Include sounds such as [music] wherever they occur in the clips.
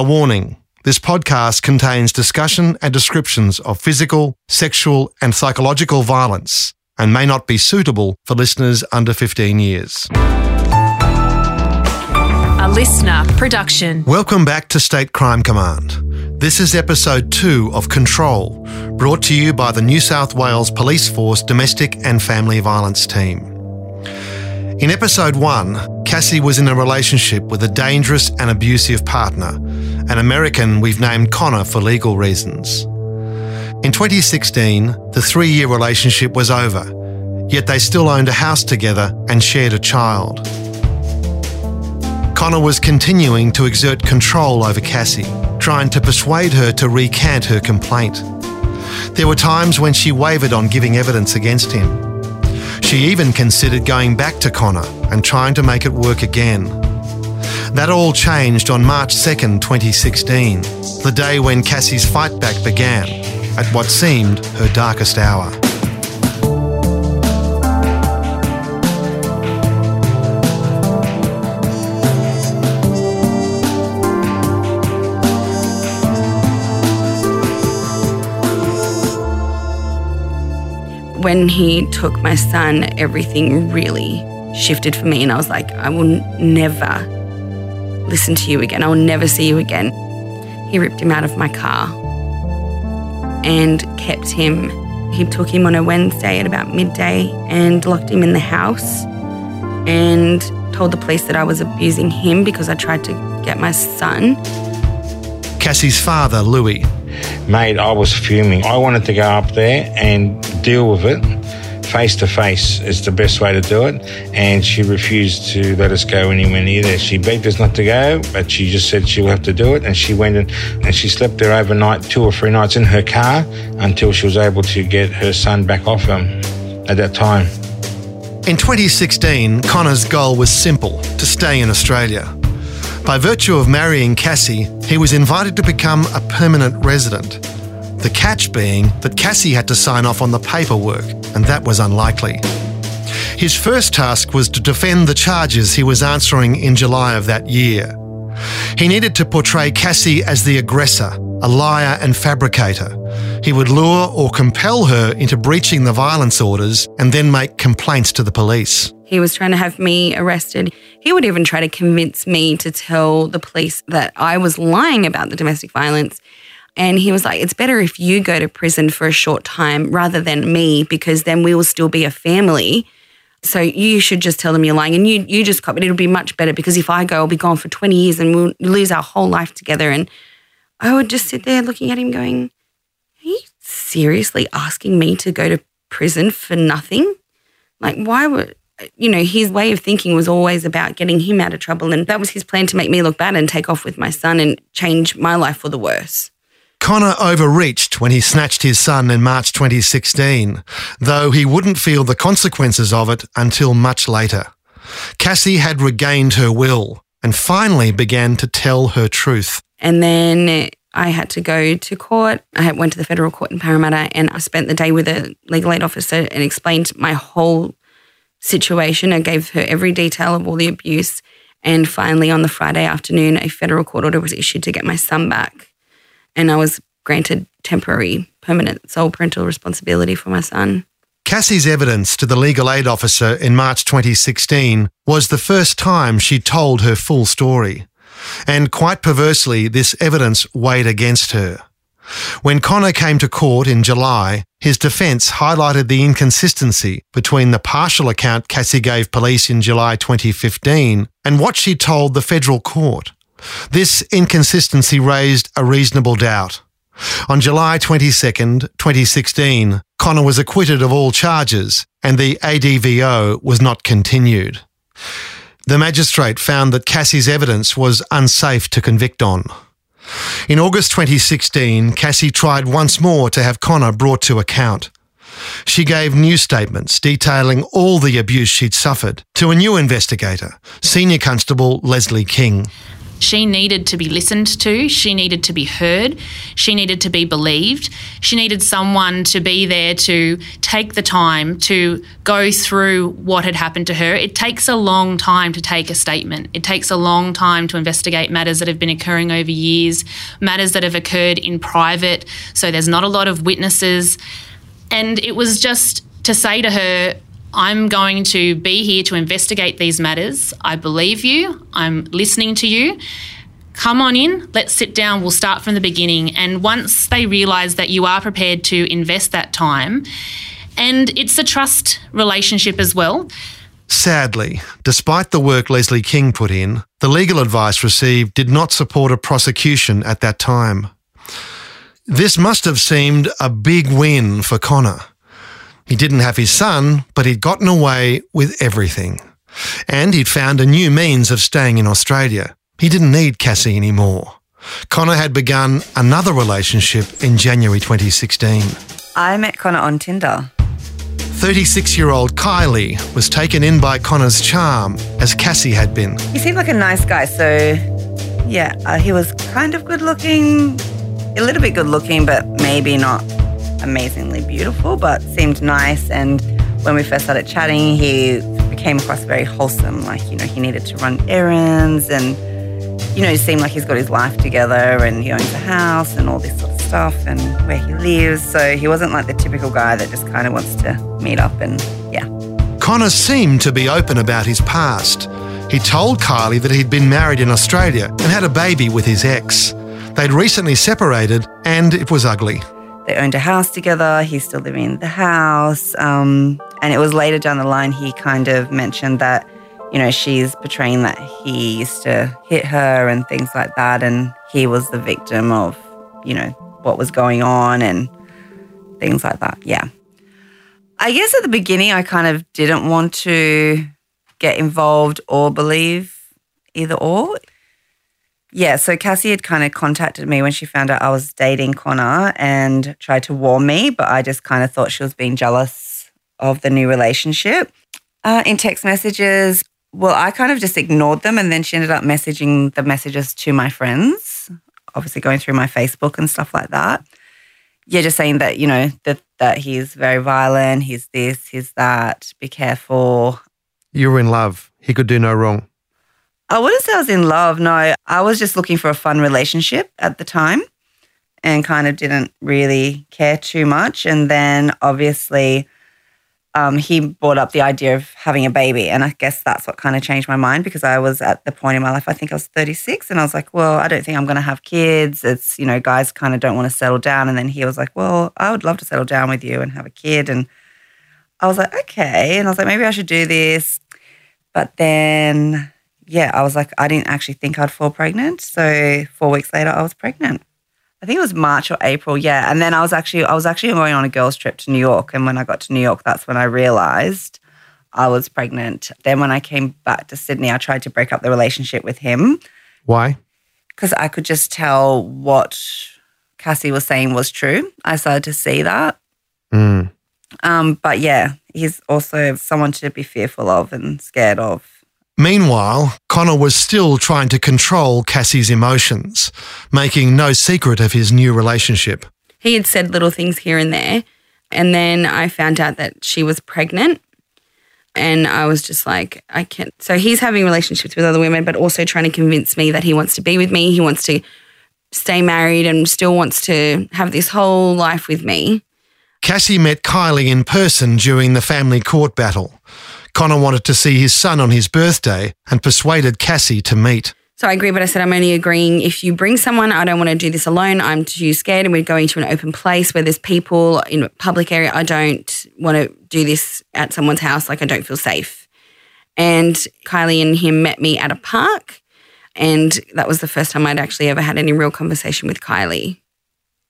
A warning. This podcast contains discussion and descriptions of physical, sexual, and psychological violence and may not be suitable for listeners under 15 years. A listener production. Welcome back to State Crime Command. This is episode two of Control, brought to you by the New South Wales Police Force Domestic and Family Violence Team. In episode one, Cassie was in a relationship with a dangerous and abusive partner, an American we've named Connor for legal reasons. In 2016, the three year relationship was over, yet they still owned a house together and shared a child. Connor was continuing to exert control over Cassie, trying to persuade her to recant her complaint. There were times when she wavered on giving evidence against him. She even considered going back to Connor and trying to make it work again. That all changed on March 2nd, 2016, the day when Cassie's fight back began at what seemed her darkest hour. When he took my son, everything really shifted for me, and I was like, I will never listen to you again. I will never see you again. He ripped him out of my car and kept him. He took him on a Wednesday at about midday and locked him in the house and told the police that I was abusing him because I tried to get my son. Cassie's father, Louis, Mate, I was fuming. I wanted to go up there and deal with it face to face is the best way to do it. And she refused to let us go anywhere near there. She begged us not to go, but she just said she'll have to do it. And she went in, and she slept there overnight, two or three nights in her car until she was able to get her son back off him at that time. In 2016, Connor's goal was simple to stay in Australia. By virtue of marrying Cassie, he was invited to become a permanent resident. The catch being that Cassie had to sign off on the paperwork, and that was unlikely. His first task was to defend the charges he was answering in July of that year. He needed to portray Cassie as the aggressor, a liar and fabricator. He would lure or compel her into breaching the violence orders and then make complaints to the police. He was trying to have me arrested. He would even try to convince me to tell the police that I was lying about the domestic violence. And he was like, it's better if you go to prison for a short time rather than me, because then we will still be a family. So you should just tell them you're lying and you you just cop it. It'll be much better because if I go, I'll be gone for 20 years and we'll lose our whole life together. And I would just sit there looking at him going, seriously asking me to go to prison for nothing? Like, why would you know, his way of thinking was always about getting him out of trouble. And that was his plan to make me look bad and take off with my son and change my life for the worse. Connor overreached when he snatched his son in March 2016, though he wouldn't feel the consequences of it until much later. Cassie had regained her will and finally began to tell her truth. And then I had to go to court. I went to the federal court in Parramatta and I spent the day with a legal aid officer and explained my whole situation. I gave her every detail of all the abuse. And finally, on the Friday afternoon, a federal court order was issued to get my son back and I was granted temporary, permanent sole parental responsibility for my son. Cassie's evidence to the legal aid officer in March 2016 was the first time she told her full story. And quite perversely, this evidence weighed against her. When Connor came to court in July, his defence highlighted the inconsistency between the partial account Cassie gave police in July 2015 and what she told the federal court. This inconsistency raised a reasonable doubt. On July 22, 2016, Connor was acquitted of all charges and the ADVO was not continued. The magistrate found that Cassie's evidence was unsafe to convict on. In August 2016, Cassie tried once more to have Connor brought to account. She gave new statements detailing all the abuse she'd suffered to a new investigator, Senior Constable Leslie King. She needed to be listened to. She needed to be heard. She needed to be believed. She needed someone to be there to take the time to go through what had happened to her. It takes a long time to take a statement. It takes a long time to investigate matters that have been occurring over years, matters that have occurred in private. So there's not a lot of witnesses. And it was just to say to her, I'm going to be here to investigate these matters. I believe you. I'm listening to you. Come on in, let's sit down, we'll start from the beginning. And once they realise that you are prepared to invest that time, and it's a trust relationship as well. Sadly, despite the work Leslie King put in, the legal advice received did not support a prosecution at that time. This must have seemed a big win for Connor. He didn't have his son, but he'd gotten away with everything. And he'd found a new means of staying in Australia. He didn't need Cassie anymore. Connor had begun another relationship in January 2016. I met Connor on Tinder. 36 year old Kylie was taken in by Connor's charm, as Cassie had been. He seemed like a nice guy, so yeah, uh, he was kind of good looking, a little bit good looking, but maybe not amazingly beautiful, but seemed nice. And when we first started chatting, he came across very wholesome. Like, you know, he needed to run errands and, you know, seemed like he's got his life together and he owns a house and all this sort of stuff and where he lives. So he wasn't like the typical guy that just kind of wants to meet up and, yeah. Connor seemed to be open about his past. He told Kylie that he'd been married in Australia and had a baby with his ex. They'd recently separated and it was ugly. They owned a house together. He's still living in the house. Um, and it was later down the line he kind of mentioned that, you know, she's portraying that he used to hit her and things like that. And he was the victim of, you know, what was going on and things like that. Yeah. I guess at the beginning, I kind of didn't want to get involved or believe either or yeah, so Cassie had kind of contacted me when she found out I was dating Connor and tried to warn me, but I just kind of thought she was being jealous of the new relationship. Uh, in text messages, well, I kind of just ignored them and then she ended up messaging the messages to my friends, obviously going through my Facebook and stuff like that. Yeah, just saying that, you know, that, that he's very violent, he's this, he's that, be careful. You were in love. He could do no wrong. I wouldn't say I was in love. No, I was just looking for a fun relationship at the time and kind of didn't really care too much. And then obviously, um, he brought up the idea of having a baby. And I guess that's what kind of changed my mind because I was at the point in my life, I think I was 36, and I was like, well, I don't think I'm going to have kids. It's, you know, guys kind of don't want to settle down. And then he was like, well, I would love to settle down with you and have a kid. And I was like, okay. And I was like, maybe I should do this. But then yeah, I was like, I didn't actually think I'd fall pregnant. So four weeks later, I was pregnant. I think it was March or April, yeah. And then I was actually I was actually going on a girls' trip to New York, and when I got to New York, that's when I realized I was pregnant. Then when I came back to Sydney, I tried to break up the relationship with him. Why? Because I could just tell what Cassie was saying was true. I started to see that. Mm. Um, but yeah, he's also someone to be fearful of and scared of. Meanwhile, Connor was still trying to control Cassie's emotions, making no secret of his new relationship. He had said little things here and there. And then I found out that she was pregnant. And I was just like, I can't. So he's having relationships with other women, but also trying to convince me that he wants to be with me. He wants to stay married and still wants to have this whole life with me. Cassie met Kylie in person during the family court battle. Connor wanted to see his son on his birthday and persuaded Cassie to meet. So I agree, but I said, I'm only agreeing if you bring someone. I don't want to do this alone. I'm too scared. And we're going to an open place where there's people in a public area. I don't want to do this at someone's house. Like, I don't feel safe. And Kylie and him met me at a park. And that was the first time I'd actually ever had any real conversation with Kylie.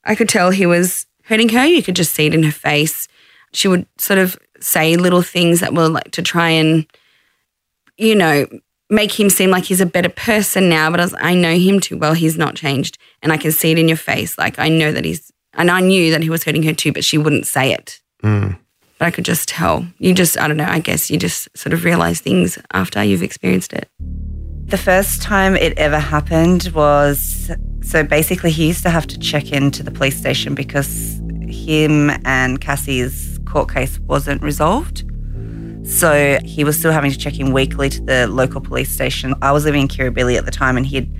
I could tell he was hurting her. You could just see it in her face. She would sort of say little things that were like to try and, you know, make him seem like he's a better person now. But I, was, I know him too well. He's not changed. And I can see it in your face. Like I know that he's, and I knew that he was hurting her too, but she wouldn't say it. Mm. But I could just tell. You just, I don't know, I guess you just sort of realize things after you've experienced it. The first time it ever happened was so basically he used to have to check into the police station because him and Cassie's court case wasn't resolved. So he was still having to check in weekly to the local police station. I was living in Kirribilli at the time and he had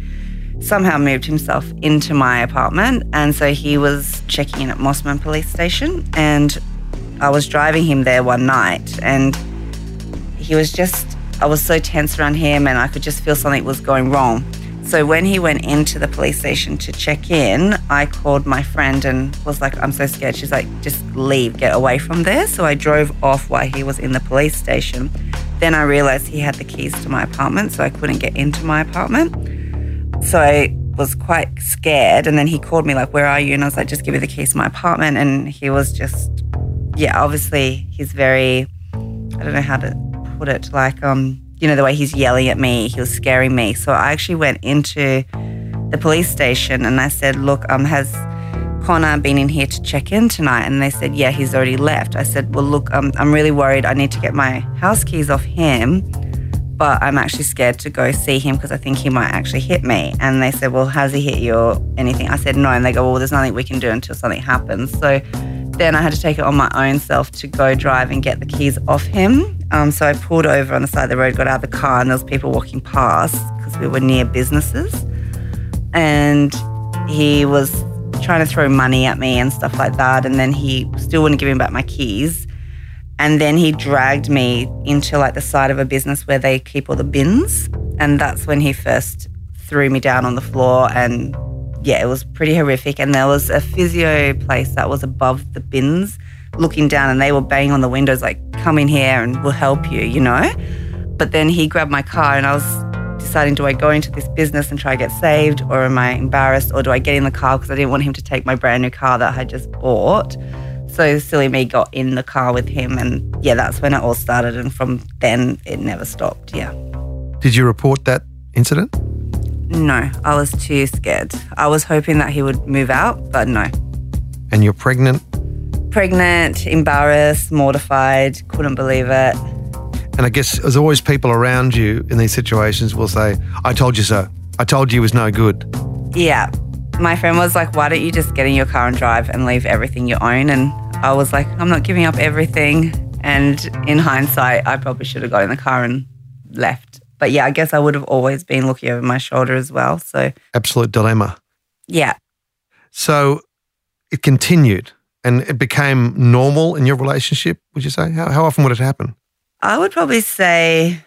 somehow moved himself into my apartment. And so he was checking in at Mosman Police Station. And I was driving him there one night and he was just, I was so tense around him and I could just feel something was going wrong. So when he went into the police station to check in, I called my friend and was like, I'm so scared. She's like, just leave, get away from there. So I drove off while he was in the police station. Then I realized he had the keys to my apartment, so I couldn't get into my apartment. So I was quite scared. And then he called me, like, where are you? And I was like, just give me the keys to my apartment. And he was just, yeah, obviously he's very, I don't know how to put it, like, um, you know, the way he's yelling at me, he was scaring me. So I actually went into the police station and I said, Look, um, has Connor been in here to check in tonight? And they said, Yeah, he's already left. I said, Well, look, um, I'm really worried. I need to get my house keys off him, but I'm actually scared to go see him because I think he might actually hit me. And they said, Well, has he hit you or anything? I said, No. And they go, Well, there's nothing we can do until something happens. So then I had to take it on my own self to go drive and get the keys off him. Um, so I pulled over on the side of the road, got out of the car, and there was people walking past because we were near businesses. And he was trying to throw money at me and stuff like that. And then he still wouldn't give me back my keys. And then he dragged me into like the side of a business where they keep all the bins. And that's when he first threw me down on the floor and yeah, it was pretty horrific. And there was a physio place that was above the bins looking down and they were banging on the windows like, come in here and we'll help you, you know? But then he grabbed my car and I was deciding, do I go into this business and try to get saved or am I embarrassed or do I get in the car because I didn't want him to take my brand new car that I just bought. So silly me got in the car with him and yeah, that's when it all started. And from then it never stopped. Yeah. Did you report that incident? No, I was too scared. I was hoping that he would move out, but no. And you're pregnant? Pregnant, embarrassed, mortified, couldn't believe it. And I guess there's always people around you in these situations will say, I told you so. I told you it was no good. Yeah. My friend was like, why don't you just get in your car and drive and leave everything you own? And I was like, I'm not giving up everything. And in hindsight, I probably should have got in the car and left. But yeah, I guess I would have always been looking over my shoulder as well. So, Absolute dilemma. yeah. So it continued and it became normal in your relationship, would you say? How, how often would it happen? I would probably say,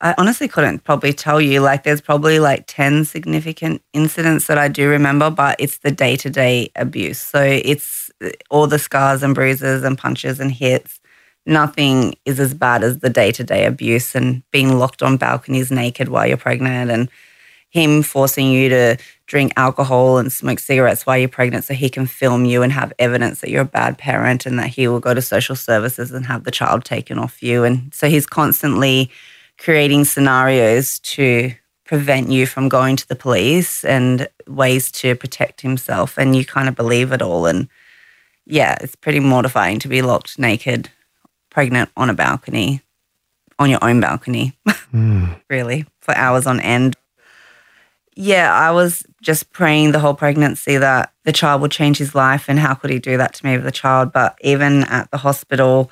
I honestly couldn't probably tell you. Like, there's probably like 10 significant incidents that I do remember, but it's the day to day abuse. So it's all the scars and bruises and punches and hits. Nothing is as bad as the day to day abuse and being locked on balconies naked while you're pregnant and him forcing you to drink alcohol and smoke cigarettes while you're pregnant so he can film you and have evidence that you're a bad parent and that he will go to social services and have the child taken off you. And so he's constantly creating scenarios to prevent you from going to the police and ways to protect himself. And you kind of believe it all. And yeah, it's pretty mortifying to be locked naked, pregnant on a balcony, on your own balcony, [laughs] really, for hours on end yeah, I was just praying the whole pregnancy that the child would change his life and how could he do that to me with a child. But even at the hospital,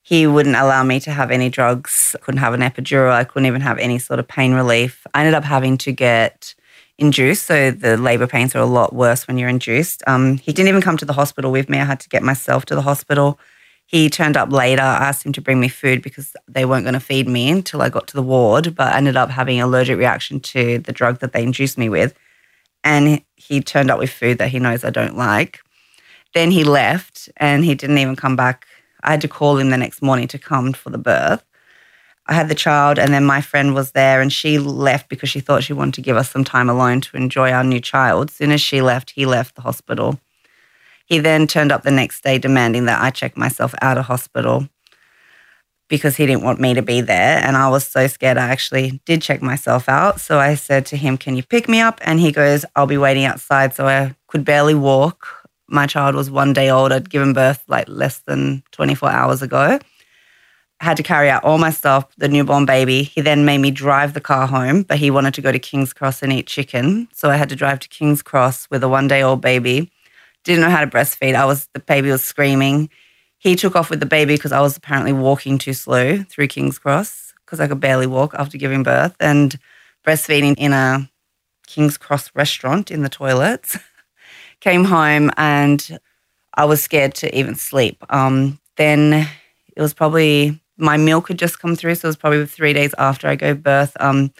he wouldn't allow me to have any drugs. I couldn't have an epidural. I couldn't even have any sort of pain relief. I ended up having to get induced. So the labor pains are a lot worse when you're induced. Um, he didn't even come to the hospital with me. I had to get myself to the hospital. He turned up later. I asked him to bring me food because they weren't going to feed me until I got to the ward, but ended up having an allergic reaction to the drug that they induced me with. And he turned up with food that he knows I don't like. Then he left and he didn't even come back. I had to call him the next morning to come for the birth. I had the child, and then my friend was there, and she left because she thought she wanted to give us some time alone to enjoy our new child. As soon as she left, he left the hospital. He then turned up the next day demanding that I check myself out of hospital because he didn't want me to be there. And I was so scared, I actually did check myself out. So I said to him, Can you pick me up? And he goes, I'll be waiting outside. So I could barely walk. My child was one day old. I'd given birth like less than 24 hours ago. I had to carry out all my stuff, the newborn baby. He then made me drive the car home, but he wanted to go to King's Cross and eat chicken. So I had to drive to King's Cross with a one day old baby. Didn't know how to breastfeed. I was, the baby was screaming. He took off with the baby because I was apparently walking too slow through King's Cross because I could barely walk after giving birth and breastfeeding in a King's Cross restaurant in the toilets. [laughs] Came home and I was scared to even sleep. Um, then it was probably my milk had just come through, so it was probably three days after I gave birth. Um,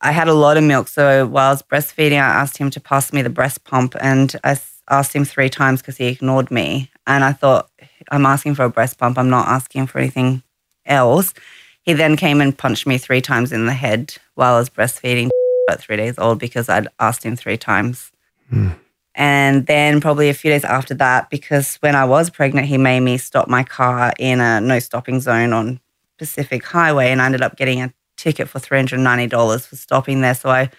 I had a lot of milk, so while I was breastfeeding, I asked him to pass me the breast pump, and I asked him three times because he ignored me. And I thought, I'm asking for a breast pump. I'm not asking for anything else. He then came and punched me three times in the head while I was breastfeeding [laughs] at three days old because I'd asked him three times. Mm. And then probably a few days after that, because when I was pregnant, he made me stop my car in a no stopping zone on Pacific Highway, and I ended up getting a ticket for three hundred ninety dollars for stopping there. So I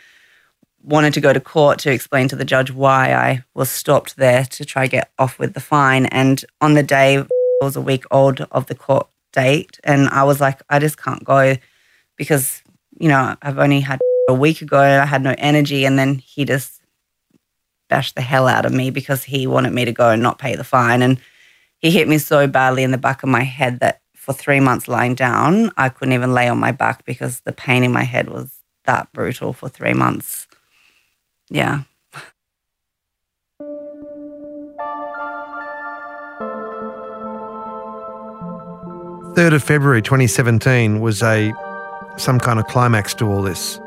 wanted to go to court to explain to the judge why I was stopped there to try get off with the fine. And on the day, I was a week old of the court date, and I was like, I just can't go because you know I've only had a week ago. I had no energy, and then he just bashed the hell out of me because he wanted me to go and not pay the fine. And he hit me so badly in the back of my head that for three months lying down, I couldn't even lay on my back because the pain in my head was that brutal for three months. Yeah. Third of February 2017 was a some kind of climax to all this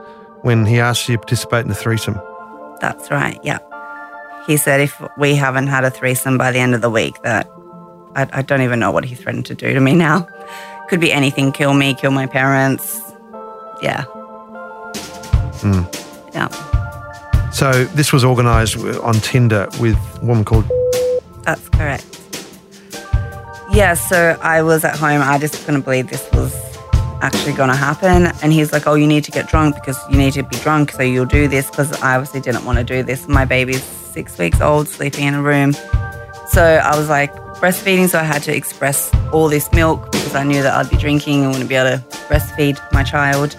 when he asked you to participate in the threesome. That's right. Yeah. He said if we haven't had a threesome by the end of the week, that I, I don't even know what he threatened to do to me now. Could be anything kill me, kill my parents. Yeah. Mm. Yeah. So this was organised on Tinder with a woman called. That's correct. Yeah, so I was at home. I just couldn't believe this was actually going to happen. And he's like, Oh, you need to get drunk because you need to be drunk. So you'll do this because I obviously didn't want to do this. My baby's six weeks old, sleeping in a room. So I was like breastfeeding, so I had to express all this milk because I knew that I'd be drinking and wouldn't be able to breastfeed my child.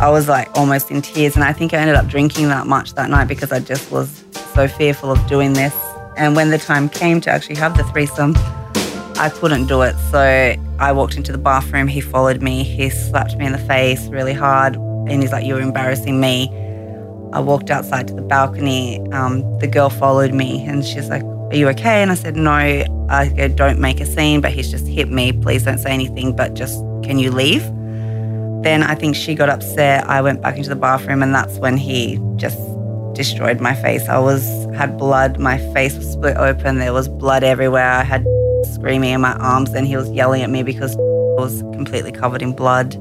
I was like almost in tears, and I think I ended up drinking that much that night because I just was so fearful of doing this. And when the time came to actually have the threesome, I couldn't do it. So I walked into the bathroom, he followed me, he slapped me in the face really hard, and he's like, You're embarrassing me. I walked outside to the balcony. Um, the girl followed me and she's like, Are you okay? And I said, No. I go, Don't make a scene, but he's just hit me. Please don't say anything, but just can you leave? Then I think she got upset. I went back into the bathroom and that's when he just destroyed my face. I was had blood. My face was split open. There was blood everywhere. I had [laughs] screaming in my arms and he was yelling at me because I [laughs] was completely covered in blood.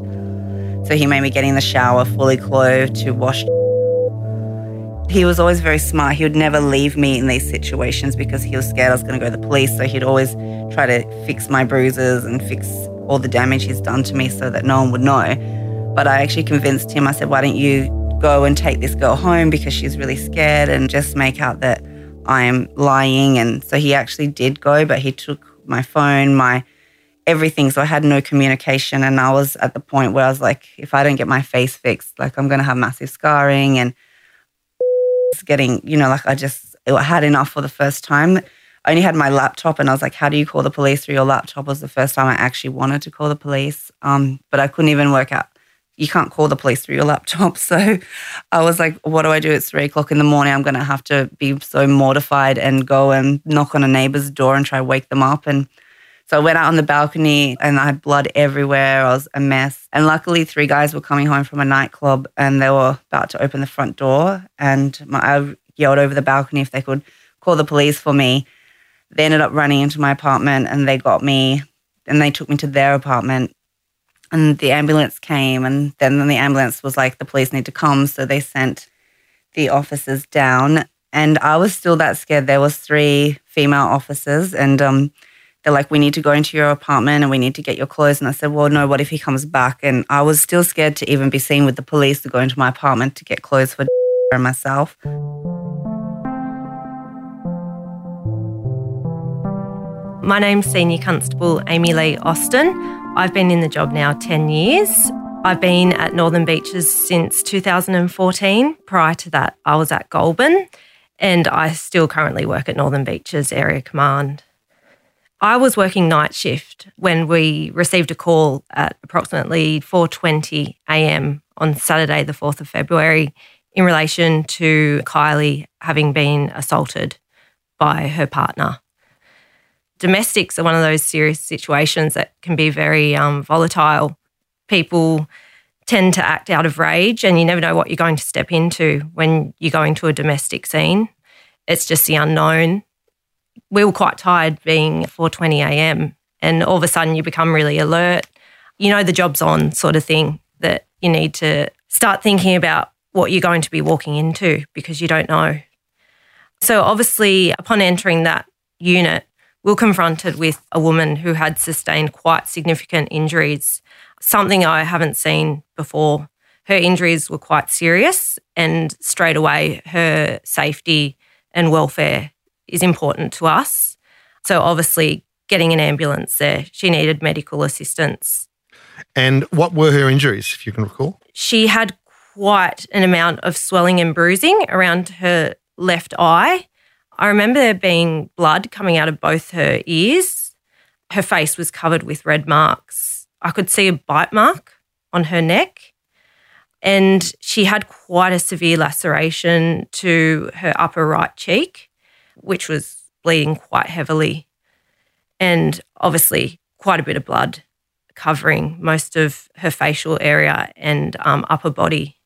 So he made me get in the shower fully clothed to wash [laughs] he was always very smart. He would never leave me in these situations because he was scared I was going to go to the police. So he'd always try to fix my bruises and fix all the damage he's done to me so that no one would know. But I actually convinced him, I said, why don't you go and take this girl home because she's really scared and just make out that I'm lying. And so he actually did go, but he took my phone, my everything. So I had no communication. And I was at the point where I was like, if I don't get my face fixed, like I'm going to have massive scarring and it's getting, you know, like I just I had enough for the first time. I only had my laptop, and I was like, "How do you call the police through your laptop?" Was the first time I actually wanted to call the police, um, but I couldn't even work out. You can't call the police through your laptop. [laughs] So I was like, "What do I do? It's three o'clock in the morning. I'm going to have to be so mortified and go and knock on a neighbor's door and try to wake them up." And so I went out on the balcony and I had blood everywhere. I was a mess. And luckily, three guys were coming home from a nightclub and they were about to open the front door. And my, I yelled over the balcony if they could call the police for me. They ended up running into my apartment and they got me and they took me to their apartment. And the ambulance came. And then the ambulance was like, the police need to come. So they sent the officers down. And I was still that scared. There was three female officers and um, they're like, we need to go into your apartment and we need to get your clothes. And I said, well, no, what if he comes back? And I was still scared to even be seen with the police to go into my apartment to get clothes for [laughs] myself. My name's Senior Constable Amy Lee Austin. I've been in the job now 10 years. I've been at Northern Beaches since 2014. Prior to that, I was at Goulburn and I still currently work at Northern Beaches Area Command. I was working night shift when we received a call at approximately 4:20 a.m. on Saturday the 4th of February in relation to Kylie having been assaulted by her partner. Domestics are one of those serious situations that can be very um, volatile. People tend to act out of rage, and you never know what you're going to step into when you go into a domestic scene. It's just the unknown. We were quite tired being 4:20 a.m. and all of a sudden you become really alert. You know the job's on sort of thing that you need to start thinking about what you're going to be walking into because you don't know. So obviously upon entering that unit, we we're confronted with a woman who had sustained quite significant injuries something I haven't seen before. Her injuries were quite serious, and straight away, her safety and welfare is important to us. So, obviously, getting an ambulance there, she needed medical assistance. And what were her injuries, if you can recall? She had quite an amount of swelling and bruising around her left eye. I remember there being blood coming out of both her ears. Her face was covered with red marks I could see a bite mark on her neck. And she had quite a severe laceration to her upper right cheek, which was bleeding quite heavily. And obviously, quite a bit of blood covering most of her facial area and um, upper body.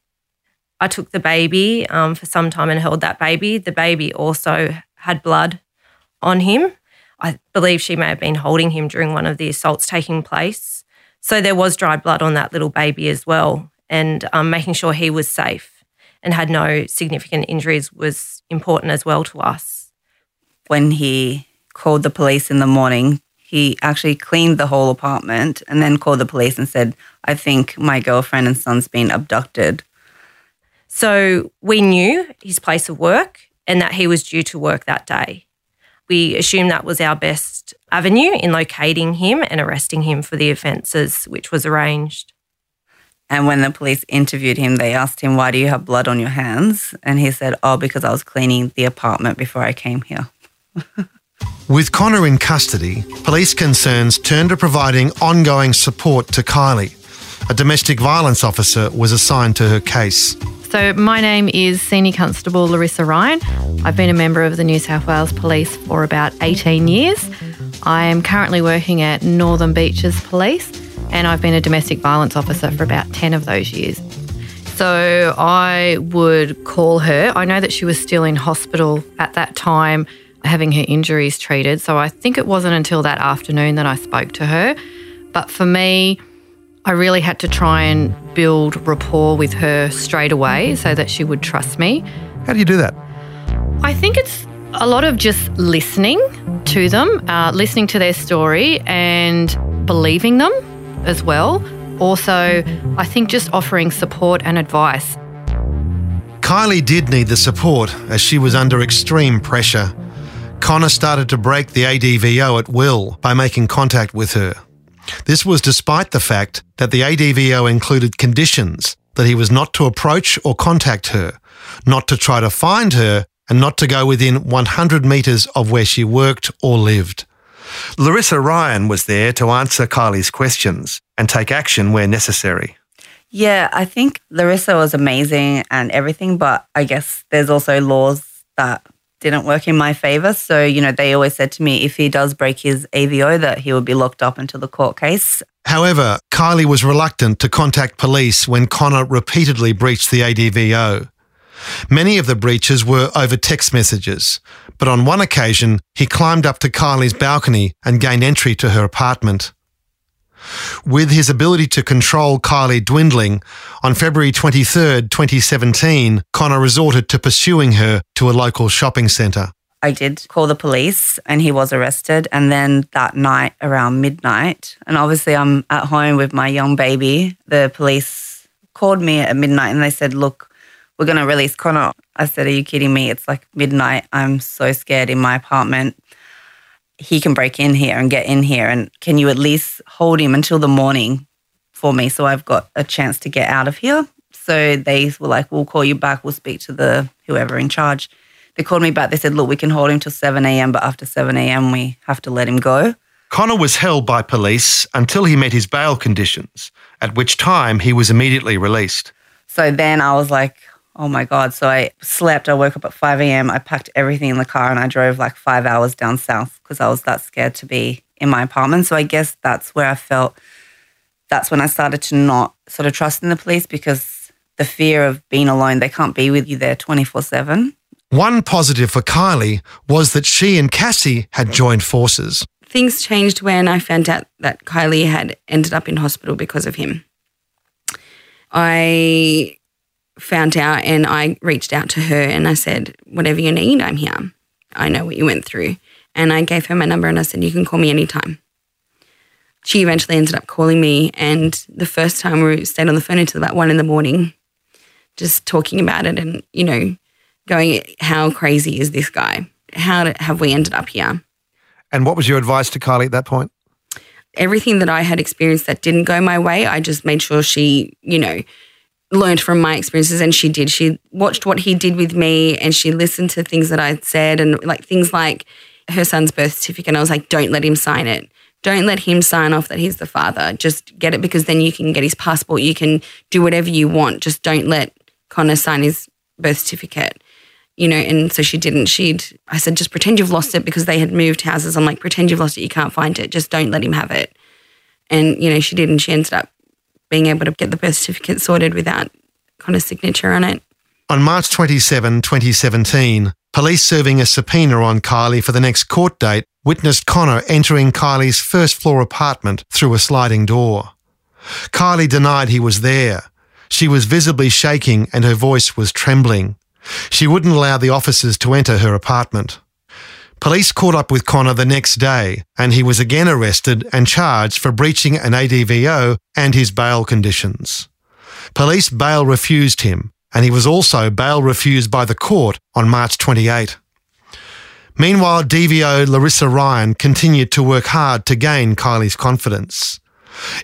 I took the baby um, for some time and held that baby. The baby also had blood on him. I believe she may have been holding him during one of the assaults taking place. So there was dried blood on that little baby as well, and um, making sure he was safe and had no significant injuries was important as well to us. When he called the police in the morning, he actually cleaned the whole apartment and then called the police and said, I think my girlfriend and son's been abducted. So we knew his place of work and that he was due to work that day. We assumed that was our best avenue in locating him and arresting him for the offences, which was arranged. And when the police interviewed him, they asked him, Why do you have blood on your hands? And he said, Oh, because I was cleaning the apartment before I came here. [laughs] With Connor in custody, police concerns turned to providing ongoing support to Kylie. A domestic violence officer was assigned to her case. So, my name is Senior Constable Larissa Ryan. I've been a member of the New South Wales Police for about 18 years. I am currently working at Northern Beaches Police and I've been a domestic violence officer for about 10 of those years. So, I would call her. I know that she was still in hospital at that time having her injuries treated. So, I think it wasn't until that afternoon that I spoke to her. But for me, I really had to try and build rapport with her straight away so that she would trust me. How do you do that? I think it's a lot of just listening to them, uh, listening to their story and believing them as well. Also, I think just offering support and advice. Kylie did need the support as she was under extreme pressure. Connor started to break the ADVO at will by making contact with her. This was despite the fact that the ADVO included conditions that he was not to approach or contact her, not to try to find her, and not to go within 100 metres of where she worked or lived. Larissa Ryan was there to answer Kylie's questions and take action where necessary. Yeah, I think Larissa was amazing and everything, but I guess there's also laws that didn't work in my favor. So, you know, they always said to me if he does break his AVO, that he would be locked up until the court case. However, Kylie was reluctant to contact police when Connor repeatedly breached the ADVO. Many of the breaches were over text messages, but on one occasion, he climbed up to Kylie's balcony and gained entry to her apartment. With his ability to control Kylie dwindling, on February 23, 2017, Connor resorted to pursuing her to a local shopping centre. I did call the police and he was arrested. And then that night around midnight, and obviously I'm at home with my young baby, the police called me at midnight and they said, Look, we're going to release Connor. I said, Are you kidding me? It's like midnight. I'm so scared in my apartment. He can break in here and get in here. And can you at least hold him until the morning for me so I've got a chance to get out of here? So they were like, we'll call you back. We'll speak to the whoever in charge. They called me back. They said, look, we can hold him till 7 a.m., but after 7 a.m., we have to let him go. Connor was held by police until he met his bail conditions, at which time he was immediately released. So then I was like, oh my God. So I slept. I woke up at 5 a.m. I packed everything in the car and I drove like five hours down south because I was that scared to be in my apartment. So I guess that's where I felt that's when I started to not sort of trust in the police because the fear of being alone, they can't be with you there 24 7. One positive for Kylie was that she and Cassie had joined forces. Things changed when I found out that Kylie had ended up in hospital because of him. I found out and I reached out to her and I said, Whatever you need, I'm here. I know what you went through. And I gave her my number and I said, You can call me anytime. She eventually ended up calling me. And the first time we stayed on the phone until about one in the morning, just talking about it and, you know, going, How crazy is this guy? How have we ended up here? And what was your advice to Kylie at that point? Everything that I had experienced that didn't go my way, I just made sure she, you know, learned from my experiences and she did. She watched what he did with me and she listened to things that I'd said and like things like her son's birth certificate. And I was like, don't let him sign it. Don't let him sign off that he's the father. Just get it because then you can get his passport. You can do whatever you want. Just don't let Connor sign his birth certificate. You know, and so she didn't. She'd, I said, just pretend you've lost it because they had moved houses. I'm like, pretend you've lost it. You can't find it. Just don't let him have it. And, you know, she did. And she ended up being able to get the birth certificate sorted without kind of signature on it. On March 27, 2017, police serving a subpoena on Kylie for the next court date witnessed Connor entering Kylie's first floor apartment through a sliding door. Kylie denied he was there. She was visibly shaking and her voice was trembling. She wouldn't allow the officers to enter her apartment. Police caught up with Connor the next day and he was again arrested and charged for breaching an ADVO and his bail conditions. Police bail refused him and he was also bail refused by the court on March 28. Meanwhile, DVO Larissa Ryan continued to work hard to gain Kylie's confidence.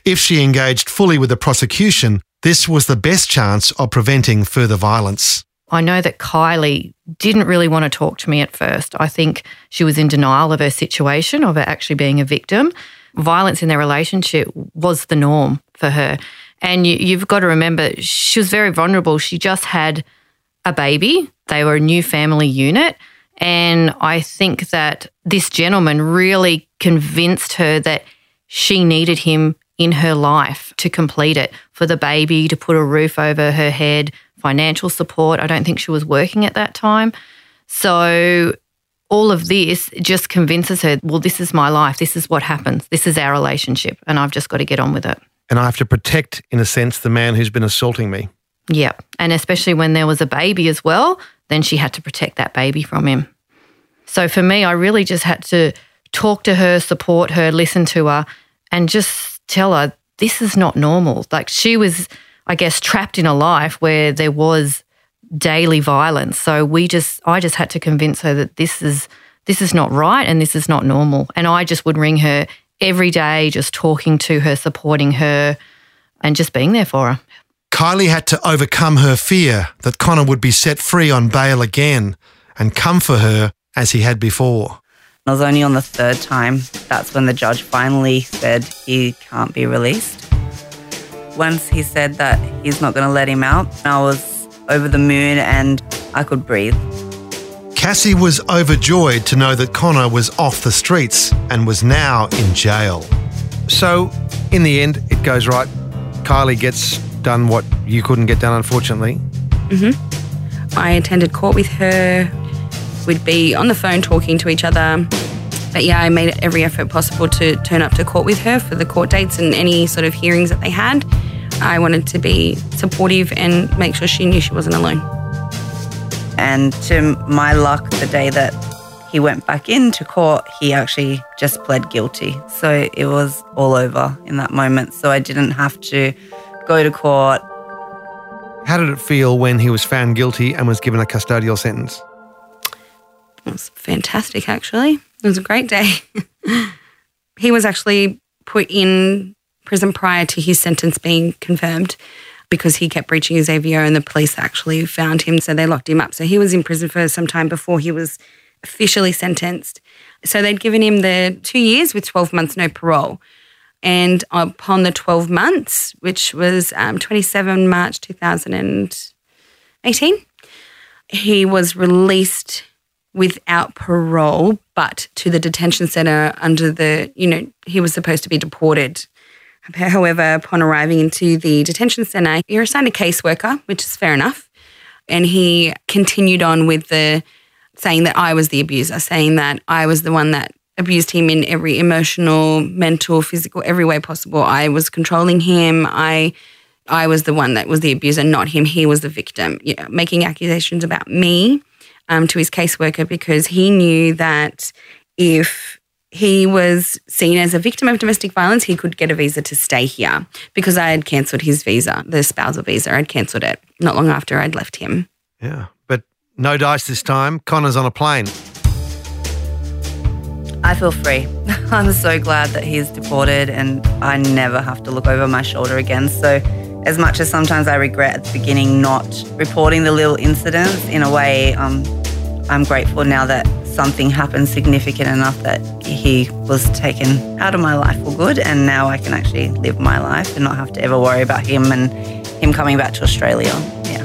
If she engaged fully with the prosecution, this was the best chance of preventing further violence. I know that Kylie didn't really want to talk to me at first. I think she was in denial of her situation, of her actually being a victim. Violence in their relationship was the norm for her. And you, have got to remember, she was very vulnerable. She just had a baby, they were a new family unit. And I think that this gentleman really convinced her that she needed him in her life to complete it for the baby, to put a roof over her head, financial support. I don't think she was working at that time. So all of this just convinces her, well, this is my life. This is what happens. This is our relationship. And I've just got to get on with it. And I have to protect, in a sense, the man who's been assaulting me. Yeah. And especially when there was a baby as well, then she had to protect that baby from him. So for me, I really just had to talk to her, support her, listen to her, and just tell her this is not normal. Like she was I guess, trapped in a life where there was daily violence. So we just, I just had to convince her that this is this is not right and this is not normal. And I just would ring her every day, just talking to her, supporting her, and just being there for her. Kylie had to overcome her fear that Connor would be set free on bail again and come for her as he had before. It was only on the third time that's when the judge finally said he can't be released once he said that he's not going to let him out, I was over the moon and I could breathe. Cassie was overjoyed to know that Connor was off the streets and was now in jail. So, in the end, it goes right. Kylie gets done what you couldn't get done, unfortunately. Mm-hmm. I attended court with her. We'd be on the phone talking to each other. But yeah, I made every effort possible to turn up to court with her for the court dates and any sort of hearings that they had. I wanted to be supportive and make sure she knew she wasn't alone. And to my luck, the day that he went back into court, he actually just pled guilty. So it was all over in that moment. So I didn't have to go to court. How did it feel when he was found guilty and was given a custodial sentence? It was fantastic, actually. It was a great day. [laughs] he was actually put in prison prior to his sentence being confirmed because he kept breaching his AVO and the police actually found him. So they locked him up. So he was in prison for some time before he was officially sentenced. So they'd given him the two years with 12 months no parole. And upon the 12 months, which was um, 27 March 2018, he was released without parole, but to the detention center under the, you know, he was supposed to be deported. [laughs] However, upon arriving into the detention center, you're assigned a caseworker, which is fair enough. And he continued on with the saying that I was the abuser, saying that I was the one that abused him in every emotional, mental, physical, every way possible. I was controlling him. I I was the one that was the abuser, not him. He was the victim. You know, making accusations about me um, to his caseworker because he knew that if he was seen as a victim of domestic violence, he could get a visa to stay here because I had cancelled his visa, the spousal visa. I'd cancelled it not long after I'd left him. Yeah, but no dice this time. Connor's on a plane. I feel free. [laughs] I'm so glad that he's deported and I never have to look over my shoulder again. So, as much as sometimes I regret at the beginning not reporting the little incidents, in a way, um, I'm grateful now that something happened significant enough that he was taken out of my life for good. And now I can actually live my life and not have to ever worry about him and him coming back to Australia. Yeah.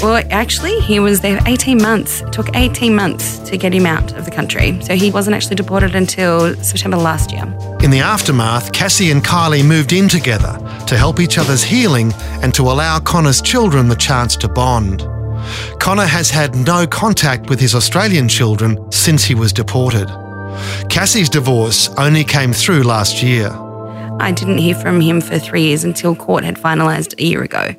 Well, actually, he was there 18 months. It took 18 months to get him out of the country. So he wasn't actually deported until September last year. In the aftermath, Cassie and Kylie moved in together to help each other's healing and to allow Connor's children the chance to bond. Connor has had no contact with his Australian children since he was deported. Cassie's divorce only came through last year. I didn't hear from him for three years until court had finalised a year ago.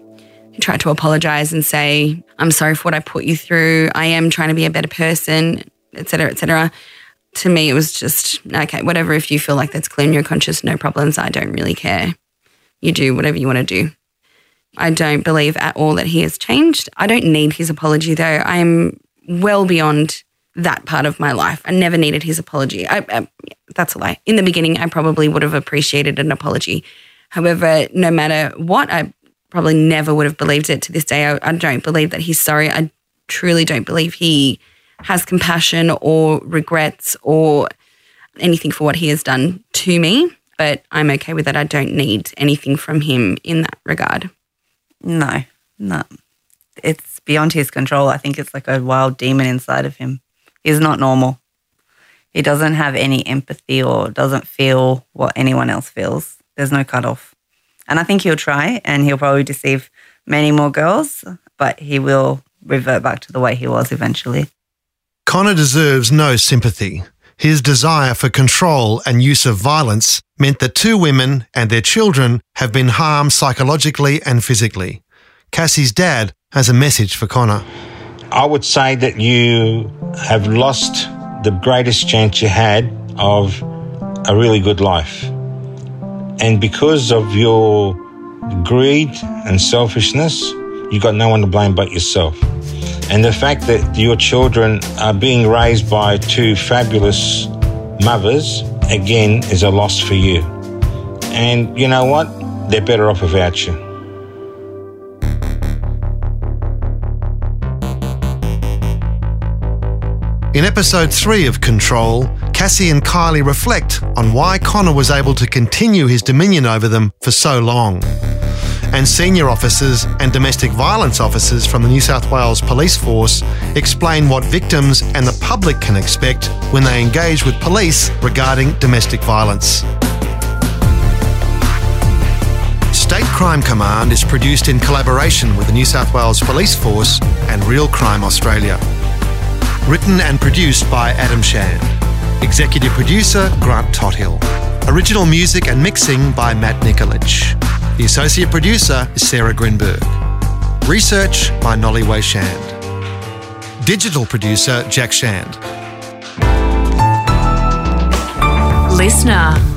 He tried to apologise and say, I'm sorry for what I put you through. I am trying to be a better person, etc., etc. To me, it was just, okay, whatever. If you feel like that's clear in your conscience, no problems. I don't really care. You do whatever you want to do. I don't believe at all that he has changed. I don't need his apology, though. I am well beyond that part of my life. I never needed his apology. I, I, that's a lie. In the beginning, I probably would have appreciated an apology. However, no matter what, I probably never would have believed it to this day. I, I don't believe that he's sorry. I truly don't believe he has compassion or regrets or anything for what he has done to me. But I'm okay with that. I don't need anything from him in that regard. No, no. It's beyond his control. I think it's like a wild demon inside of him. He's not normal. He doesn't have any empathy or doesn't feel what anyone else feels. There's no cutoff. And I think he'll try and he'll probably deceive many more girls, but he will revert back to the way he was eventually. Connor deserves no sympathy. His desire for control and use of violence meant that two women and their children have been harmed psychologically and physically. Cassie's dad has a message for Connor. I would say that you have lost the greatest chance you had of a really good life. And because of your greed and selfishness, you got no one to blame but yourself. And the fact that your children are being raised by two fabulous mothers, again, is a loss for you. And you know what? They're better off without you. In episode 3 of Control, Cassie and Kylie reflect on why Connor was able to continue his dominion over them for so long. And senior officers and domestic violence officers from the New South Wales Police Force explain what victims and the public can expect when they engage with police regarding domestic violence. State Crime Command is produced in collaboration with the New South Wales Police Force and Real Crime Australia. Written and produced by Adam Shand. Executive producer Grant Tothill. Original music and mixing by Matt Nikolic. The associate producer is Sarah Grinberg. Research by Nolly Way Shand. Digital producer Jack Shand. Listener.